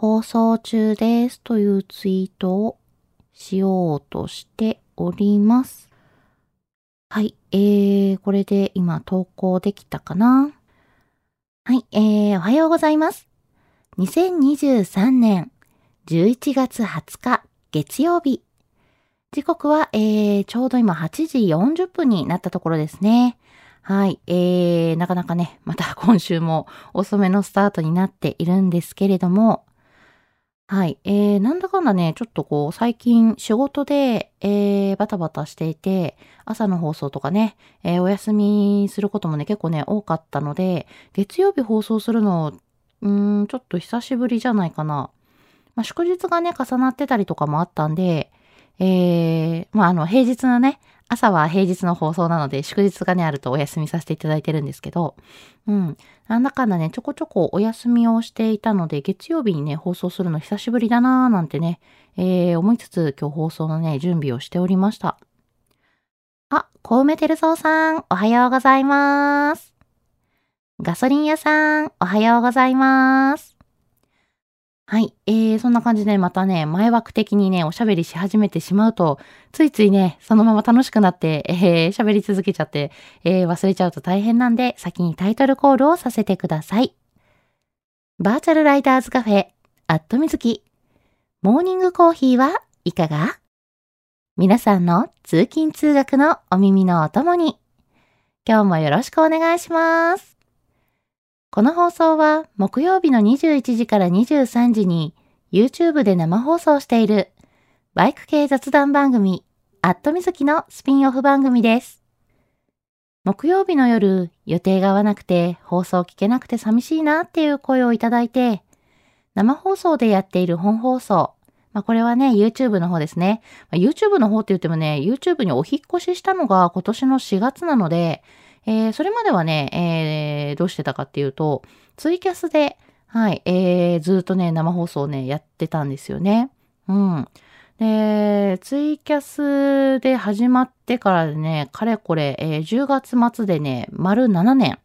放送中ですというツイートをしようとしております。はい、えー、これで今投稿できたかな？はい、えー、おはようございます。2023年11月20日月曜日。時刻は、えー、ちょうど今8時40分になったところですね。はい。えー、なかなかね、また今週も遅めのスタートになっているんですけれども、はい。えー、なんだかんだね、ちょっとこう、最近仕事で、えー、バタバタしていて、朝の放送とかね、えー、お休みすることもね、結構ね、多かったので、月曜日放送するの、うん、ちょっと久しぶりじゃないかな。まあ、祝日がね、重なってたりとかもあったんで、えー、まあ、あの、平日のね、朝は平日の放送なので、祝日がね、あるとお休みさせていただいてるんですけど、うん。なんだかんだね、ちょこちょこお休みをしていたので、月曜日にね、放送するの久しぶりだなーなんてね、えー、思いつつ今日放送のね、準備をしておりました。あ、小梅照蔵さん、おはようございます。ガソリン屋さん、おはようございます。はい。えー、そんな感じでまたね、前枠的にね、おしゃべりし始めてしまうと、ついついね、そのまま楽しくなって、えー、喋り続けちゃって、えー、忘れちゃうと大変なんで、先にタイトルコールをさせてください。バーチャルライダーズカフェ、アットみずき。モーニングコーヒーはいかが？皆さんの通勤通学のお耳のお供に、今日もよろしくお願いします。この放送は木曜日の21時から23時に YouTube で生放送しているバイク系雑談番組アットみずきのスピンオフ番組です。木曜日の夜予定が合わなくて放送聞けなくて寂しいなっていう声をいただいて生放送でやっている本放送まあこれはね YouTube の方ですね。ま YouTube の方って言ってもね YouTube にお引っ越ししたのが今年の4月なのでえー、それまではね、えー、どうしてたかっていうと、ツイキャスで、はい、えー、ずっとね、生放送ね、やってたんですよね。うん。で、ツイキャスで始まってからね、かれこれ、えー、10月末でね、丸7年。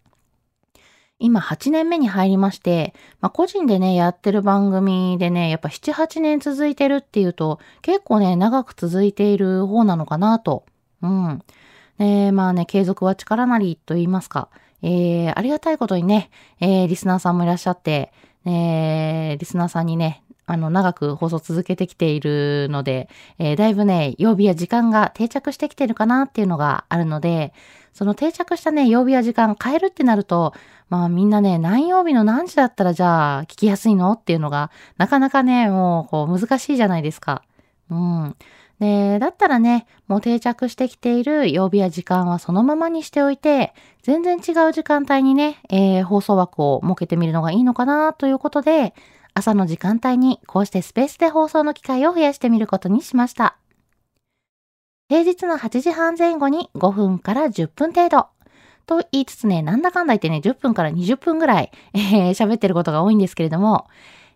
今8年目に入りまして、まあ、個人でね、やってる番組でね、やっぱ7、8年続いてるっていうと、結構ね、長く続いている方なのかなと。うん。えー、まあね、継続は力なりと言いますか、えー、ありがたいことにね、えー、リスナーさんもいらっしゃって、えー、リスナーさんにね、あの、長く放送続けてきているので、えー、だいぶね、曜日や時間が定着してきてるかなっていうのがあるので、その定着したね、曜日や時間変えるってなると、まあみんなね、何曜日の何時だったらじゃあ聞きやすいのっていうのが、なかなかね、もうこう難しいじゃないですか。うん。で、だったらね、もう定着してきている曜日や時間はそのままにしておいて、全然違う時間帯にね、えー、放送枠を設けてみるのがいいのかなということで、朝の時間帯にこうしてスペースで放送の機会を増やしてみることにしました。平日の8時半前後に5分から10分程度。と言いつつね、なんだかんだ言ってね、10分から20分ぐらい、えー、喋ってることが多いんですけれども、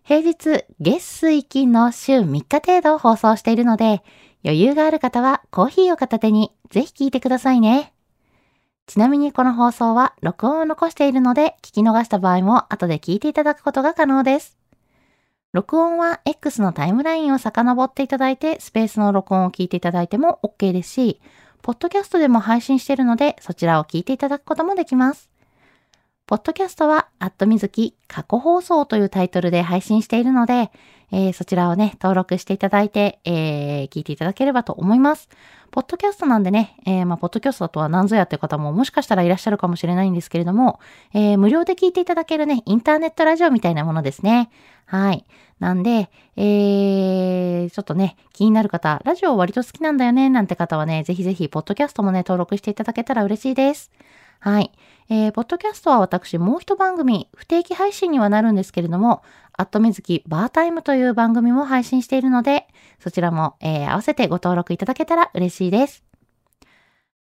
平日月水金の週3日程度放送しているので、余裕がある方はコーヒーを片手にぜひ聞いてくださいね。ちなみにこの放送は録音を残しているので、聞き逃した場合も後で聞いていただくことが可能です。録音は X のタイムラインを遡っていただいて、スペースの録音を聞いていただいても OK ですし、ポッドキャストでも配信しているので、そちらを聞いていただくこともできます。ポッドキャストは、アットみずき過去放送というタイトルで配信しているので、えー、そちらをね、登録していただいて、えー、聞いていただければと思います。ポッドキャストなんでね、えー、まあ、ポッドキャストとは何ぞやっていう方ももしかしたらいらっしゃるかもしれないんですけれども、えー、無料で聞いていただけるね、インターネットラジオみたいなものですね。はい。なんで、えー、ちょっとね、気になる方、ラジオ割と好きなんだよね、なんて方はね、ぜひぜひ、ポッドキャストもね、登録していただけたら嬉しいです。はい。えー、ポッドキャストは私もう一番組、不定期配信にはなるんですけれども、アットみずきバータイムという番組も配信しているので、そちらも、えー、合わせてご登録いただけたら嬉しいです。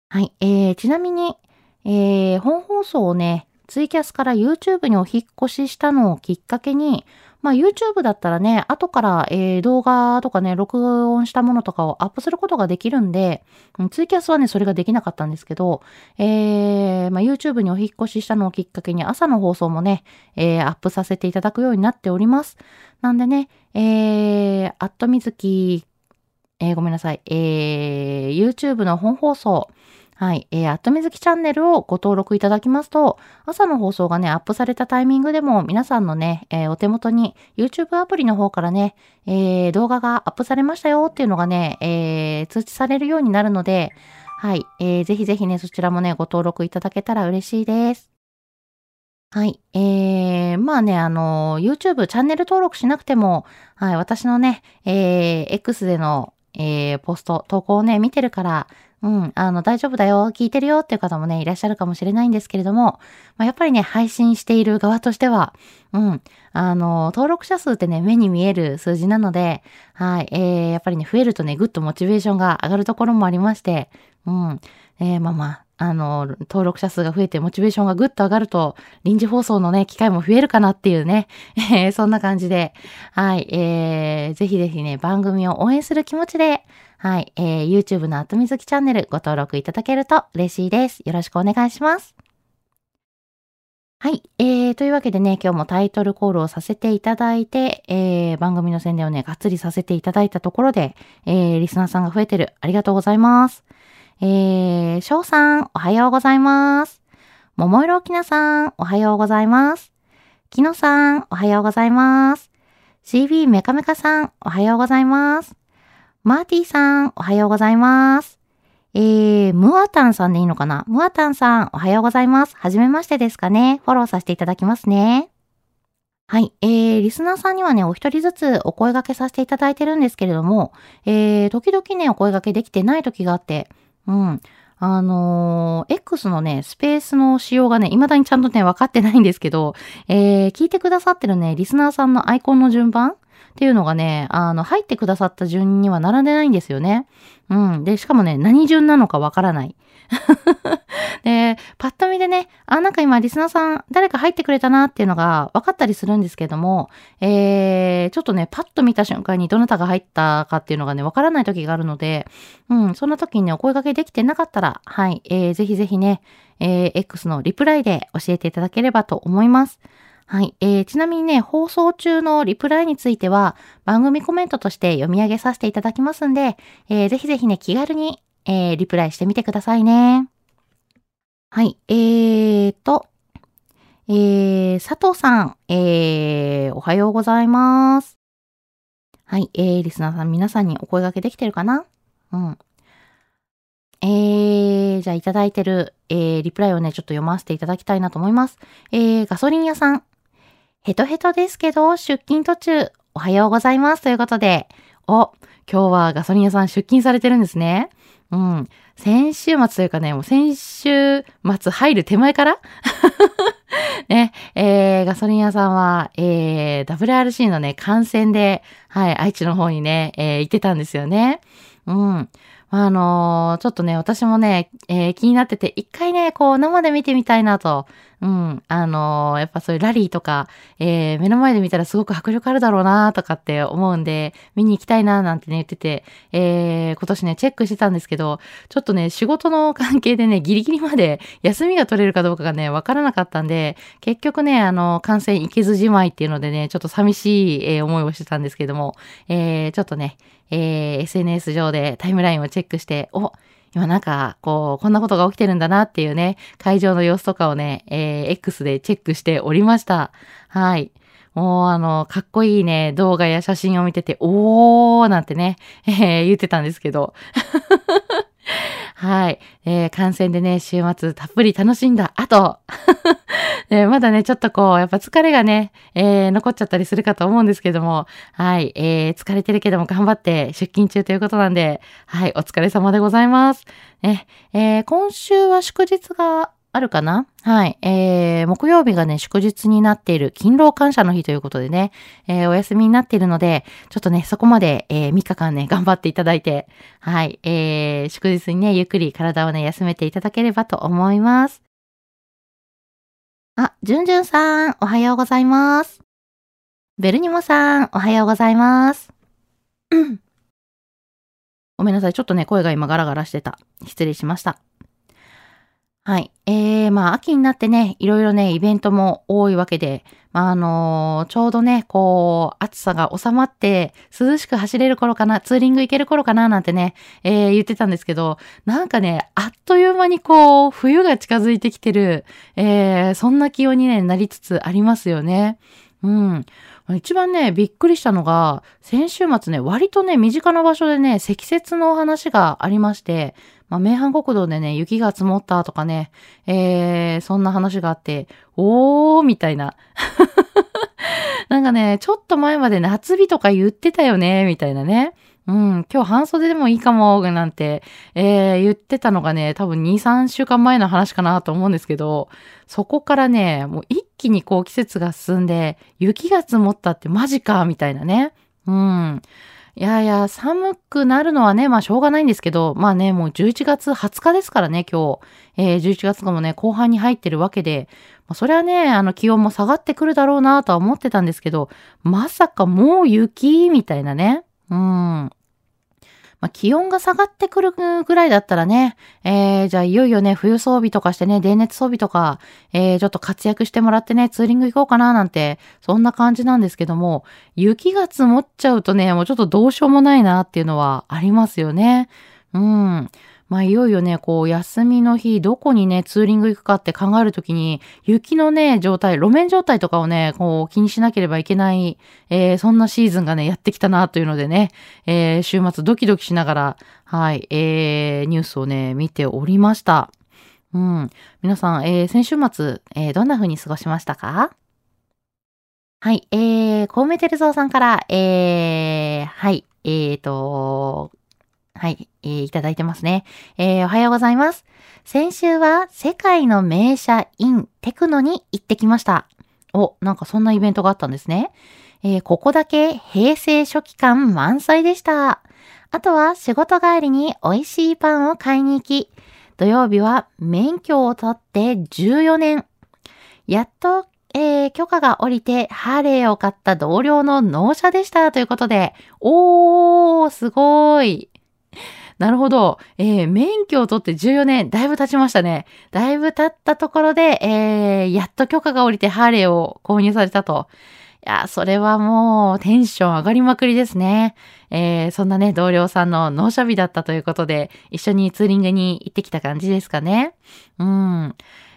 はい。えー、ちなみに、えー、本放送をね、ツイキャスから YouTube にお引っ越ししたのをきっかけに、まあ YouTube だったらね、後から、えー、動画とかね、録音したものとかをアップすることができるんで、ツイキャスはね、それができなかったんですけど、えー、まあ YouTube にお引越ししたのをきっかけに朝の放送もね、えー、アップさせていただくようになっております。なんでね、えー、アットみずき、えー、ごめんなさい、えー、YouTube の本放送、はい。えー、アットみずきチャンネルをご登録いただきますと、朝の放送がね、アップされたタイミングでも、皆さんのね、えー、お手元に YouTube アプリの方からね、えー、動画がアップされましたよっていうのがね、えー、通知されるようになるので、はい。えー、ぜひぜひね、そちらもね、ご登録いただけたら嬉しいです。はい。えー、まあね、あの、YouTube チャンネル登録しなくても、はい、私のね、えー、X での、えー、ポスト、投稿をね、見てるから、うん、あの、大丈夫だよ、聞いてるよっていう方もね、いらっしゃるかもしれないんですけれども、まあ、やっぱりね、配信している側としては、うん、あの、登録者数ってね、目に見える数字なので、はい、えー、やっぱりね、増えるとね、ぐっとモチベーションが上がるところもありまして、うん、えー、まあまあ、あの、登録者数が増えてモチベーションがぐっと上がると、臨時放送のね、機会も増えるかなっていうね、えー、そんな感じで、はい、えー、ぜひぜひね、番組を応援する気持ちで、はい、えー、YouTube の後水木チャンネルご登録いただけると嬉しいです。よろしくお願いします。はい。えー、というわけでね、今日もタイトルコールをさせていただいて、えー、番組の宣伝をね、がっつりさせていただいたところで、えー、リスナーさんが増えてる。ありがとうございます。えー、翔さん、おはようございます。桃色きなさん、おはようございます。きのさん、おはようございます。CB メカメカさん、おはようございます。マーティさん、おはようございます。えー、ムアタンさんでいいのかな？ムアタンさん、おはようございます。はじめましてですかね。フォローさせていただきますね。はい。えー、リスナーさんにはね、お一人ずつお声掛けさせていただいてるんですけれども、えー、時々ね、お声掛けできてない時があって、うん。あのー、X のね、スペースの仕様がね、未だにちゃんとね、分かってないんですけど、えー、聞いてくださってるね、リスナーさんのアイコンの順番っていうのがね、あの、入ってくださった順には並んでないんですよね。うん。で、しかもね、何順なのかわからない。で、パッと見でね、あ、なんか今リスナーさん誰か入ってくれたなっていうのが分かったりするんですけども、えー、ちょっとね、パッと見た瞬間にどなたが入ったかっていうのがね、分からない時があるので、うん、そんな時にね、お声掛けできてなかったら、はい、えー、ぜひぜひね、えー、X のリプライで教えていただければと思います。はい。えー、ちなみにね、放送中のリプライについては、番組コメントとして読み上げさせていただきますんで、えー、ぜひぜひね、気軽に、えー、リプライしてみてくださいね。はい。えーと、えー、佐藤さん、えー、おはようございます。はい。えー、リスナーさん、皆さんにお声掛けできてるかな？うん。えー、じゃあいただいてる、えー、リプライをね、ちょっと読ませていただきたいなと思います。えー、ガソリン屋さん。ヘトヘトですけど、出勤途中、おはようございます。ということで、お、今日はガソリン屋さん出勤されてるんですね。うん。先週末というかね、もう先週末入る手前から？ね、えー、ガソリン屋さんは、えー、WRC のね、観戦で、はい、愛知の方にね、えー、行ってたんですよね。うん。あのー、ちょっとね、私もね、えー、気になってて、一回ね、こう、生で見てみたいなと。うん。あのー、やっぱそういうラリーとか、え目の前で見たらすごく迫力あるだろうなとかって思うんで、見に行きたいななんてね、言ってて、えー今年ね、チェックしてたんですけど、ちょっとね、仕事の関係でね、ギリギリまで 休みが取れるかどうかがね、わからなかったんで、結局ね、あの、感染いけずじまいっていうのでね、ちょっと寂しい、え思いをしてたんですけども、えちょっとね、えー、SNS 上でタイムラインをチェックして、お、今なんか、こう、こんなことが起きてるんだなっていうね、会場の様子とかをね、えー、X でチェックしておりました。はい。もう、あの、かっこいいね、動画や写真を見てて、おーなんてね、えー、言ってたんですけど。はい。えー、観戦でね、週末たっぷり楽しんだ後、え、まだね、ちょっとこう、やっぱ疲れがね、えー、残っちゃったりするかと思うんですけども、はい。えー、疲れてるけども頑張って出勤中ということなんで、はい。お疲れ様でございます。ね、えー、今週は祝日があるかな？はい。えー、木曜日がね、祝日になっている勤労感謝の日ということでね、えー、お休みになっているので、ちょっとね、そこまで、えー、3日間ね、頑張っていただいて、はい。えー、祝日にね、ゆっくり体をね、休めていただければと思います。あ、じゅんじゅんさん、おはようございます。ベルニモさん、おはようございます。うんごめんなさい。ちょっとね、声が今ガラガラしてた。失礼しました。はい。えー、まあ、秋になってね、いろいろね、イベントも多いわけで、まあ、あのー、ちょうどね、こう、暑さが収まって、涼しく走れる頃かな、ツーリング行ける頃かな、なんてね、えー、言ってたんですけど、なんかね、あっという間にこう、冬が近づいてきてる、えー、そんな気温に、ね、なりつつありますよね。うん。一番ね、びっくりしたのが、先週末ね、割とね、身近な場所でね、積雪の話がありまして、まあ、名阪国道でね、雪が積もったとかね、えー、そんな話があって、おー、みたいな。なんかね、ちょっと前まで夏日とか言ってたよね、みたいなね。うん、今日半袖でもいいかも、なんて、えー、言ってたのがね、多分2、3週間前の話かなと思うんですけど、そこからね、もう一気にこう季節が進んで、雪が積もったってマジか、みたいなね。うん。いやいや、寒くなるのはね、まあしょうがないんですけど、まあね、もう11月20日ですからね、今日。えー、11月もね、後半に入ってるわけで、まあ、それはね、あの気温も下がってくるだろうなとは思ってたんですけど、まさかもう雪みたいなね。うん。まあ、気温が下がってくるぐらいだったらね、えー、じゃあいよいよね、冬装備とかしてね、電熱装備とか、えー、ちょっと活躍してもらってね、ツーリング行こうかななんて、そんな感じなんですけども、雪が積もっちゃうとね、もうちょっとどうしようもないなっていうのはありますよね。うん。まあ、いよいよね、こう、休みの日、どこにね、ツーリング行くかって考えるときに、雪のね、状態、路面状態とかをね、こう、気にしなければいけない、えー、そんなシーズンがね、やってきたな、というのでね、えー、週末ドキドキしながら、はい、えー、ニュースをね、見ておりました。うん。皆さん、えー、先週末、えー、どんな風に過ごしましたか？はい、えー、コウメテルゾウさんから、えー、はい、えーと、はい、えー、いただいてますね。えー、おはようございます。先週は世界の名車 in テクノに行ってきました。お、なんかそんなイベントがあったんですね。えー、ここだけ平成初期感満載でした。あとは仕事帰りに美味しいパンを買いに行き、土曜日は免許を取って14年。やっとえー、許可が下りて、ハーレーを買った同僚の納車でしたということで、おー、すごい。なるほど。えー、免許を取って14年、だいぶ経ちましたね。だいぶ経ったところで、えー、やっと許可が下りてハーレーを購入されたと。いや、それはもうテンション上がりまくりですね。えー、そんなね、同僚さんの納車日だったということで、一緒にツーリングに行ってきた感じですかね。うん。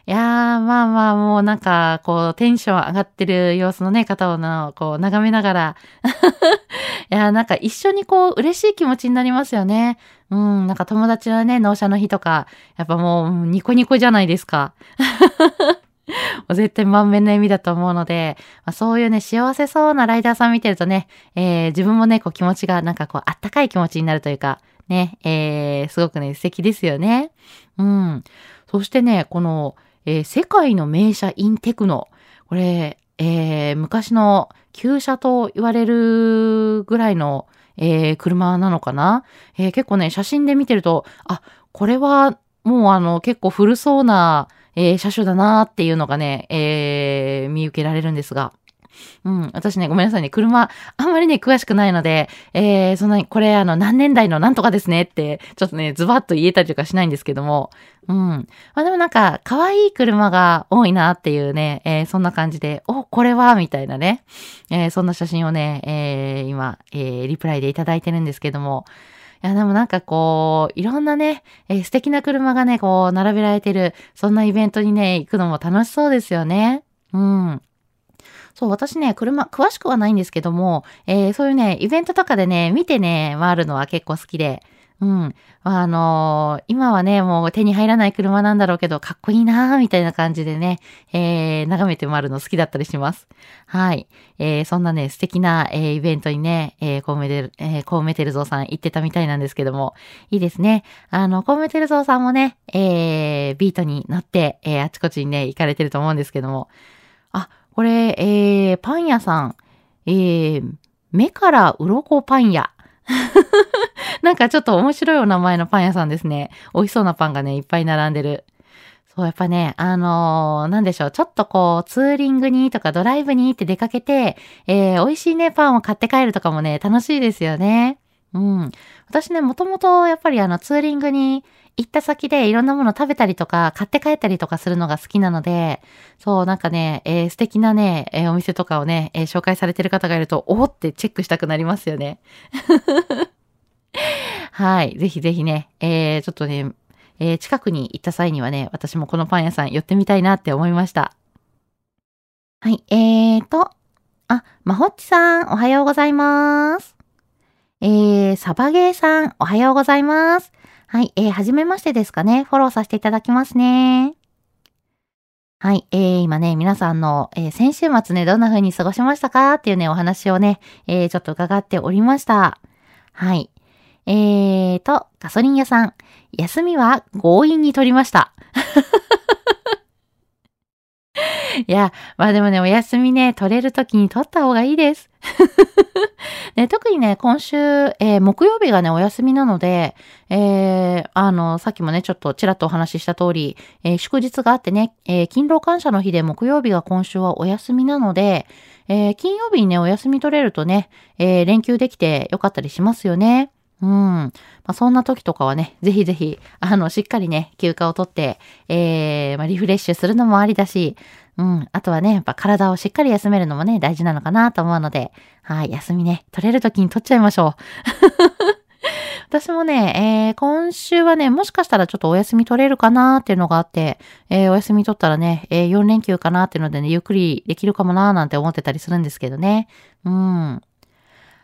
いやー、まあまあ、もうなんか、こう、テンション上がってる様子のね、方をの、こう、眺めながら、いや、なんか一緒にこう、嬉しい気持ちになりますよね。うん、なんか友達のね、納車の日とか、やっぱもう、ニコニコじゃないですか。もう絶対満面の笑みだと思うので、まあ、そういうね、幸せそうなライダーさん見てるとね、えー、自分もね、こう気持ちがなんかこう、あったかい気持ちになるというか、ね、えー、すごくね、素敵ですよね。うん。そしてね、この、えー、世界の名車インテクノ。これ、えー、昔の旧車と言われるぐらいの、えー、車なのかな、えー、結構ね、写真で見てると、あ、これはもうあの、結構古そうな、えー、車種だなっていうのがね、えー、見受けられるんですが。うん。私ね、ごめんなさいね。車、あんまりね、詳しくないので、えー、そんなに、これ、あの、何年代のなんとかですねって、ちょっとね、ズバッと言えたりとかしないんですけども、うん。まあでもなんか、可愛い車が多いなっていうね、えー、そんな感じで、お、これは、みたいなね、えー、そんな写真をね、えー、今、えー、リプライでいただいてるんですけども、いや、でもなんかこう、いろんなね、えー、素敵な車がね、こう、並べられてる、そんなイベントにね、行くのも楽しそうですよね。うん。そう、私ね、車、詳しくはないんですけども、えー、そういうね、イベントとかでね、見てね、回るのは結構好きで、うん。あのー、今はね、もう手に入らない車なんだろうけど、かっこいいなーみたいな感じでね、えー、眺めて回るの好きだったりします。はい。えー、そんなね、素敵な、えー、イベントにね、えー、コウメテル、えー、コウメテルゾウさん行ってたみたいなんですけども、いいですね。あの、コウメテルゾウさんもね、えー、ビートに乗って、えー、あちこちにね、行かれてると思うんですけども、あ、これ、えー、パン屋さん、えー、目から鱗パン屋。なんかちょっと面白いお名前のパン屋さんですね。美味しそうなパンがね、いっぱい並んでる。そう、やっぱね、あのー、なんでしょう、ちょっとこう、ツーリングにとかドライブにって出かけて、えー、美味しいね、パンを買って帰るとかもね、楽しいですよね。うん。私ね、もともとやっぱりあの、ツーリングに行った先でいろんなもの食べたりとか、買って帰ったりとかするのが好きなので、そう、なんかね、えー、素敵なね、えー、お店とかをね、えー、紹介されてる方がいると、おおってチェックしたくなりますよね。はい。ぜひぜひね、えー、ちょっとね、えー、近くに行った際にはね、私もこのパン屋さん寄ってみたいなって思いました。はい。えーと、あ、まほっちさん、おはようございます。えー、サバゲーさん、おはようございます。はい、えー、はじめましてですかね。フォローさせていただきますね。はい、えー、今ね、皆さんの、えー、先週末ね、どんな風に過ごしましたか？っていうね、お話をね、えー、ちょっと伺っておりました。はい。えーと、ガソリン屋さん、休みは強引に取りました。いや、まあでもね、お休みね、取れる時に取った方がいいです。ね、特にね、今週、えー、木曜日がね、お休みなので、えー、あの、さっきもね、ちょっとちらっとお話しした通り、えー、祝日があってね、え、勤労感謝の日で木曜日が今週はお休みなので、え、金曜日にね、お休み取れるとね、え、連休できてよかったりしますよね。うん。まあ、そんな時とかはね、ぜひぜひ、あの、しっかりね、休暇をとって、えー、まあ、リフレッシュするのもありだし、うん。あとはね、やっぱ体をしっかり休めるのもね、大事なのかなと思うので、はい、休みね、取れる時に取っちゃいましょう。私もね、えー、今週はね、もしかしたらちょっとお休み取れるかなーっていうのがあって、えー、お休み取ったらね、えー、4連休かなーっていうのでね、ゆっくりできるかもなーなんて思ってたりするんですけどね。うん。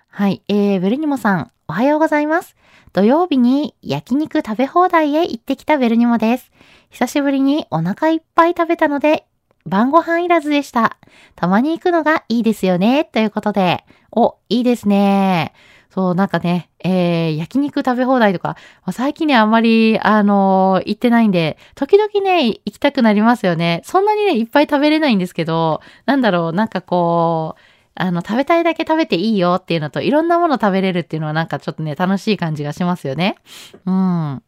はい、えー、ベルニモさん、おはようございます。土曜日に焼肉食べ放題へ行ってきたベルニモです。久しぶりにお腹いっぱい食べたので、晩ご飯いらずでした。たまに行くのがいいですよね。ということで。お、いいですね。そう、なんかね、えー、焼肉食べ放題とか、まあ最近ね、あんまり、あのー、行ってないんで、時々ね、行きたくなりますよね。そんなにね、いっぱい食べれないんですけど、なんだろう、なんかこう、あの、食べたいだけ食べていいよっていうのと、いろんなもの食べれるっていうのはなんかちょっとね、楽しい感じがしますよね。うん。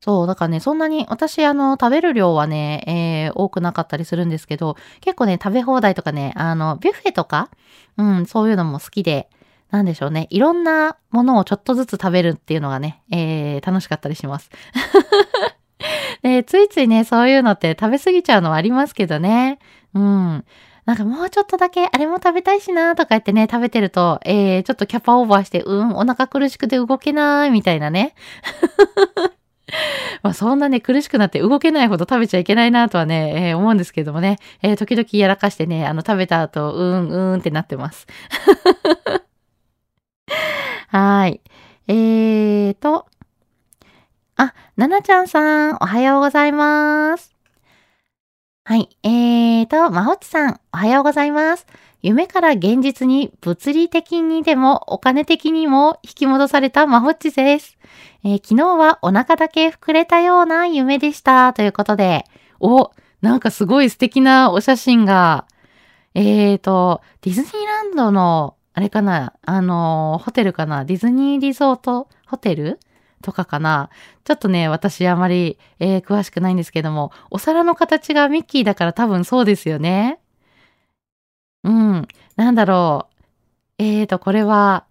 そう、だからね、そんなに、私、あの、食べる量はね、えー、多くなかったりするんですけど、結構ね、食べ放題とかね、あの、ビュッフェとか、うん、そういうのも好きで、なんでしょうね、いろんなものをちょっとずつ食べるっていうのがね、えー、楽しかったりします。で、ついついね、そういうのって食べ過ぎちゃうのはありますけどね。うん。なんかもうちょっとだけあれも食べたいしなとか言ってね、食べてると、えー、ちょっとキャパオーバーして、うん、お腹苦しくて動けないみたいなね。まあそんなね、苦しくなって動けないほど食べちゃいけないなとはね、えー、思うんですけどもね、えー、時々やらかしてね、あの食べた後、うーん、うーんってなってます。はい。えーと、あ、ななちゃんさん、おはようございます。はい。えーと、まほちさん、おはようございます。夢から現実に物理的にでもお金的にも引き戻されたまほっちです。えー、昨日はお腹だけ膨れたような夢でした。ということで、お、なんかすごい素敵なお写真が、えーと、ディズニーランドの、あれかなあの、ホテルかなディズニーリゾートホテル？とかかなちょっとね、私あまり、えー、詳しくないんですけども、お皿の形がミッキーだから多分そうですよね。うん。なんだろう。えーと、これは、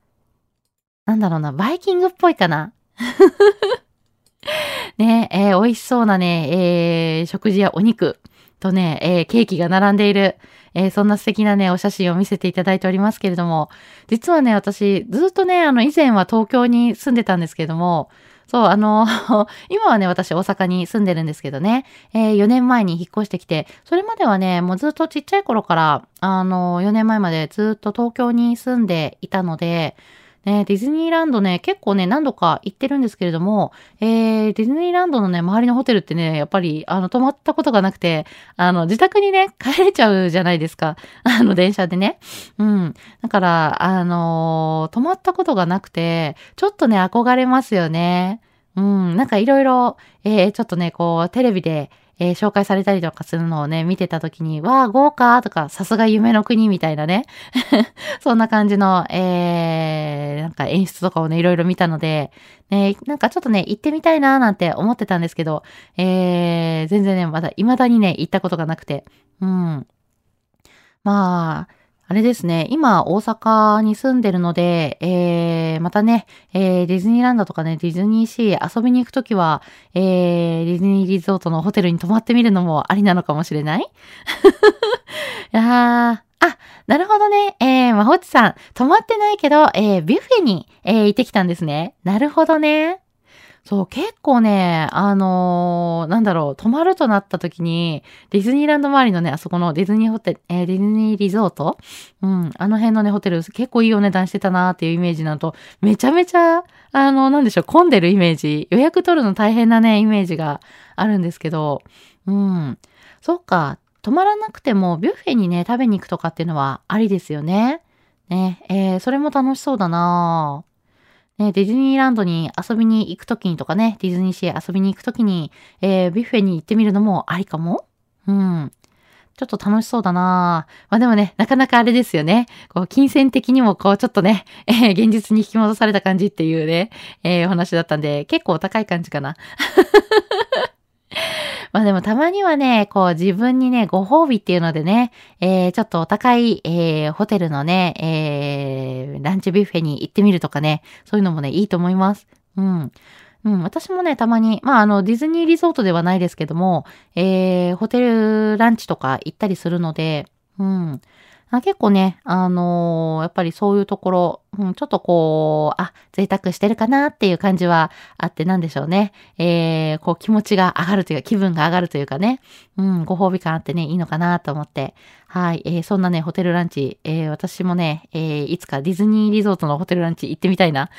なんだろうな、バイキングっぽいかな ね、えー、美味しそうなね、えー、食事やお肉とね、えー、ケーキが並んでいる、えー、そんな素敵なね、お写真を見せていただいておりますけれども、実はね、私、ずっとね、あの、以前は東京に住んでたんですけれども、そう、あの、今はね、私大阪に住んでるんですけどね、えー、4年前に引っ越してきて、それまではね、もうずっとちっちゃい頃から、あの、4年前までずっと東京に住んでいたので、ね、ディズニーランドね、結構ね、何度か行ってるんですけれども、えー、ディズニーランドのね、周りのホテルってね、やっぱり、あの、泊まったことがなくて、あの、自宅にね、帰れちゃうじゃないですか。あの、電車でね。うん。だから、あのー、泊まったことがなくて、ちょっとね、憧れますよね。うん、なんかいろいろ、えー、ちょっとね、こう、テレビで、えー、紹介されたりとかするのをね、見てた時に、わあ、豪華とか、さすが夢の国みたいなね。そんな感じの、えー、なんか演出とかをね、いろいろ見たので、ね、なんかちょっとね、行ってみたいなーなんて思ってたんですけど、えー、全然ね、まだ、未だにね、行ったことがなくて。うん。まあ、あれですね、今大阪に住んでるので、えー、またね、えー、ディズニーランドとかね、ディズニーシー遊びに行くときは、えー、ディズニーリゾートのホテルに泊まってみるのもありなのかもしれない？いやー、あ、なるほどね。えー、まほちさん、泊まってないけど、えー、ビュッフェに、えー、行ってきたんですね。なるほどね。そう、結構ね、あのー、なんだろう、泊まるとなった時に、ディズニーランド周りのね、あそこのディズニーホテル、えー、ディズニーリゾート？うん、あの辺のね、ホテル、結構いいお値段してたなーっていうイメージなのと、めちゃめちゃ、あの、なんでしょう、混んでるイメージ、予約取るの大変なね、イメージがあるんですけど、うん、そっか、泊まらなくても、ビュッフェにね、食べに行くとかっていうのはありですよね。ね、えー、それも楽しそうだなーね、ディズニーランドに遊びに行くときにとかね、ディズニーシー遊びに行くときに、えー、ビュッフェに行ってみるのもありかも？うん。ちょっと楽しそうだなまあでもね、なかなかあれですよね。こう、金銭的にもこう、ちょっとね、えー、現実に引き戻された感じっていうね、えー、お話だったんで、結構高い感じかな。まあでもたまにはね、こう自分にね、ご褒美っていうのでね、えー、ちょっとお高い、えー、ホテルのね、えー、ランチビュッフェに行ってみるとかね、そういうのもね、いいと思います。うん。うん、私もね、たまに、まあ、あの、ディズニーリゾートではないですけども、えー、ホテルランチとか行ったりするので、うん。あ結構ね、あのー、やっぱりそういうところ、うん、ちょっとこう、あ、贅沢してるかなっていう感じはあってなんでしょうね。えー、こう気持ちが上がるというか、気分が上がるというかね、うん、ご褒美感あってね、いいのかなと思って。はい、えー、そんなね、ホテルランチ、えー、私もね、えー、いつかディズニーリゾートのホテルランチ行ってみたいな。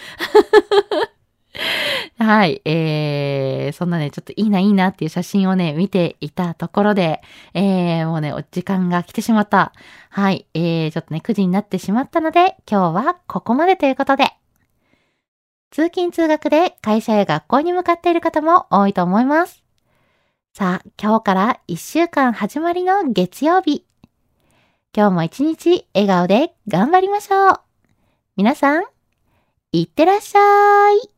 はい。えー、そんなね、ちょっといいな、いいなっていう写真をね、見ていたところで、えー、もうね、お時間が来てしまった。はい。えー、ちょっとね、9時になってしまったので、今日はここまでということで。通勤通学で会社や学校に向かっている方も多いと思います。さあ、今日から1週間始まりの月曜日。今日も一日笑顔で頑張りましょう。皆さん、いってらっしゃい。